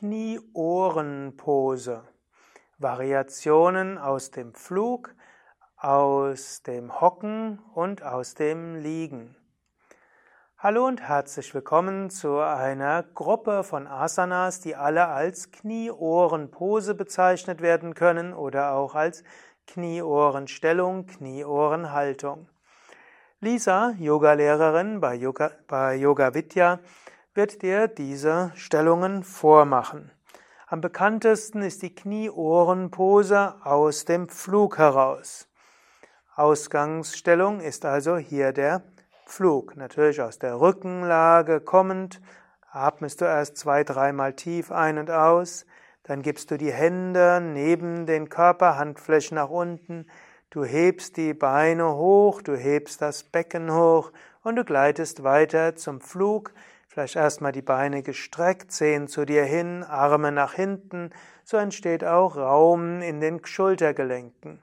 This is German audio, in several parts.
Knie-Ohren-Pose. Variationen aus dem Flug, aus dem Hocken und aus dem Liegen. Hallo und herzlich willkommen zu einer Gruppe von Asanas, die alle als Knie-Ohren-Pose bezeichnet werden können oder auch als Knie-Ohren-Stellung, Knie-Ohren-Haltung. Lisa, Yogalehrerin bei Yoga, bei Yoga Vidya, wird dir diese Stellungen vormachen. Am bekanntesten ist die Knie-Ohren-Pose aus dem Flug heraus. Ausgangsstellung ist also hier der Flug. Natürlich aus der Rückenlage kommend, atmest du erst zwei, dreimal tief ein und aus, dann gibst du die Hände neben den Körper, Handflächen nach unten, du hebst die Beine hoch, du hebst das Becken hoch und du gleitest weiter zum Flug, Vielleicht erstmal die Beine gestreckt, Zehen zu dir hin, Arme nach hinten. So entsteht auch Raum in den Schultergelenken.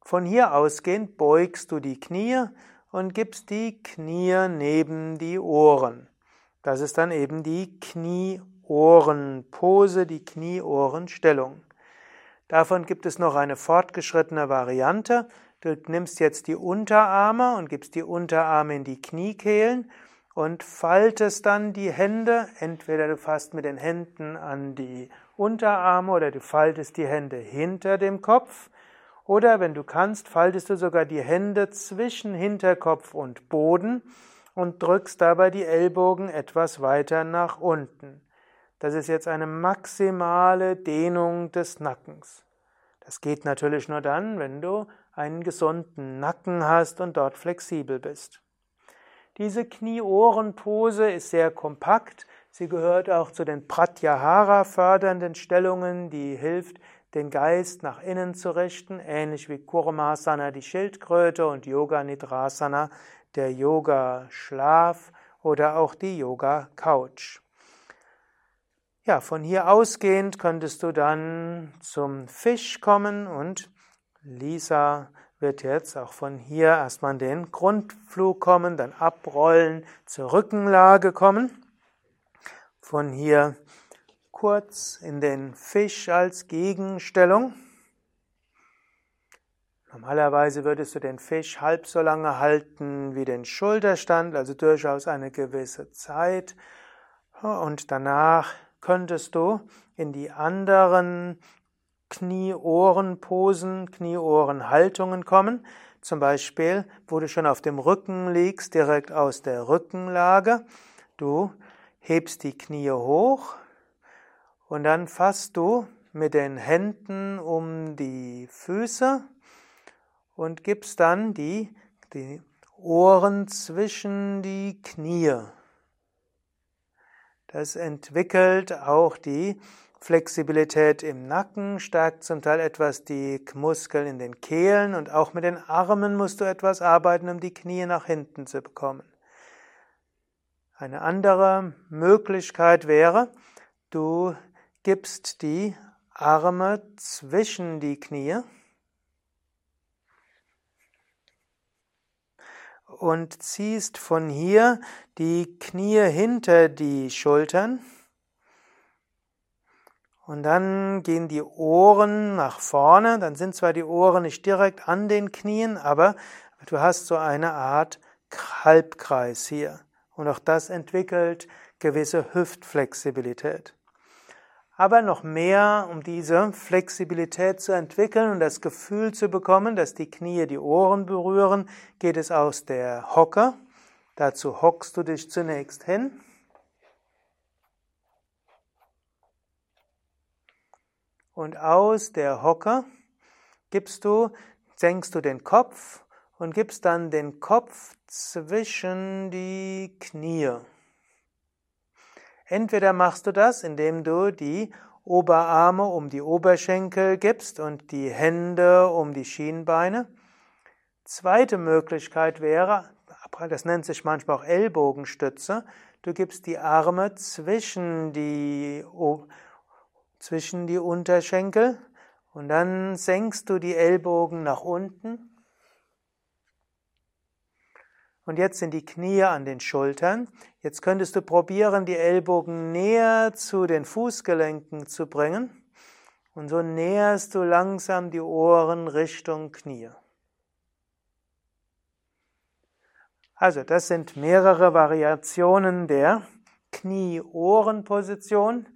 Von hier ausgehend beugst du die Knie und gibst die Knie neben die Ohren. Das ist dann eben die Knie-Ohren-Pose, die Knie-Ohren-Stellung. Davon gibt es noch eine fortgeschrittene Variante. Du nimmst jetzt die Unterarme und gibst die Unterarme in die Kniekehlen und faltest dann die Hände, entweder du fasst mit den Händen an die Unterarme oder du faltest die Hände hinter dem Kopf oder wenn du kannst, faltest du sogar die Hände zwischen Hinterkopf und Boden und drückst dabei die Ellbogen etwas weiter nach unten. Das ist jetzt eine maximale Dehnung des Nackens. Das geht natürlich nur dann, wenn du einen gesunden Nacken hast und dort flexibel bist. Diese Knie-Ohren-Pose ist sehr kompakt. Sie gehört auch zu den Pratyahara fördernden Stellungen, die hilft, den Geist nach innen zu richten, ähnlich wie Kurmasana die Schildkröte und Yoga Nidrasana der Yoga Schlaf oder auch die Yoga Couch. Ja, von hier ausgehend könntest du dann zum Fisch kommen und Lisa wird jetzt auch von hier erstmal in den Grundflug kommen, dann abrollen, zur Rückenlage kommen. Von hier kurz in den Fisch als Gegenstellung. Normalerweise würdest du den Fisch halb so lange halten wie den Schulterstand, also durchaus eine gewisse Zeit. Und danach könntest du in die anderen Knie-Ohren-Posen, Knie-Ohren-Haltungen kommen. Zum Beispiel, wo du schon auf dem Rücken liegst, direkt aus der Rückenlage. Du hebst die Knie hoch und dann fasst du mit den Händen um die Füße und gibst dann die, die Ohren zwischen die Knie. Das entwickelt auch die Flexibilität im Nacken, stärkt zum Teil etwas die Muskeln in den Kehlen und auch mit den Armen musst du etwas arbeiten, um die Knie nach hinten zu bekommen. Eine andere Möglichkeit wäre, du gibst die Arme zwischen die Knie und ziehst von hier die Knie hinter die Schultern. Und dann gehen die Ohren nach vorne, dann sind zwar die Ohren nicht direkt an den Knien, aber du hast so eine Art Halbkreis hier. Und auch das entwickelt gewisse Hüftflexibilität. Aber noch mehr, um diese Flexibilität zu entwickeln und das Gefühl zu bekommen, dass die Knie die Ohren berühren, geht es aus der Hocke. Dazu hockst du dich zunächst hin. Und aus der Hocke gibst du, senkst du den Kopf und gibst dann den Kopf zwischen die Knie. Entweder machst du das, indem du die Oberarme um die Oberschenkel gibst und die Hände um die Schienbeine. Zweite Möglichkeit wäre, das nennt sich manchmal auch Ellbogenstütze, du gibst die Arme zwischen die zwischen die Unterschenkel und dann senkst du die Ellbogen nach unten Und jetzt sind die Knie an den Schultern. Jetzt könntest du probieren, die Ellbogen näher zu den Fußgelenken zu bringen. Und so näherst du langsam die Ohren Richtung Knie. Also, das sind mehrere Variationen der Knie-Ohren-Position.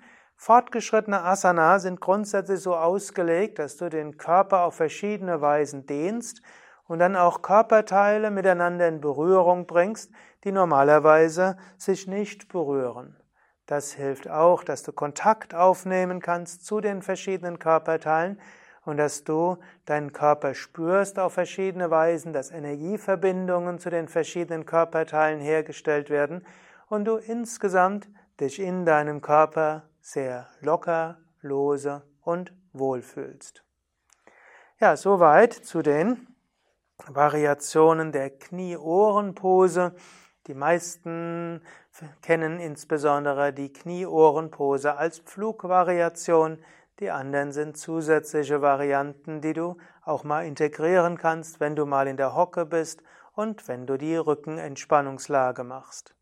Fortgeschrittene Asana sind grundsätzlich so ausgelegt, dass du den Körper auf verschiedene Weisen dehnst und dann auch Körperteile miteinander in Berührung bringst, die normalerweise sich nicht berühren. Das hilft auch, dass du Kontakt aufnehmen kannst zu den verschiedenen Körperteilen und dass du deinen Körper spürst auf verschiedene Weisen, dass Energieverbindungen zu den verschiedenen Körperteilen hergestellt werden und du insgesamt dich in deinem Körper sehr locker, lose und wohlfühlst. Ja, soweit zu den Variationen der Knie-Ohren-Pose. Die meisten kennen insbesondere die Knie-Ohren-Pose als Pflugvariation. Die anderen sind zusätzliche Varianten, die du auch mal integrieren kannst, wenn du mal in der Hocke bist und wenn du die Rückenentspannungslage machst.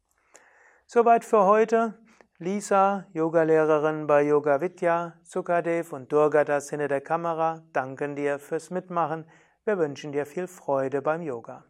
Soweit für heute. Lisa, Yogalehrerin bei Yoga Vidya, Sukadev und Durgadas hinter der Kamera danken dir fürs Mitmachen. Wir wünschen dir viel Freude beim Yoga.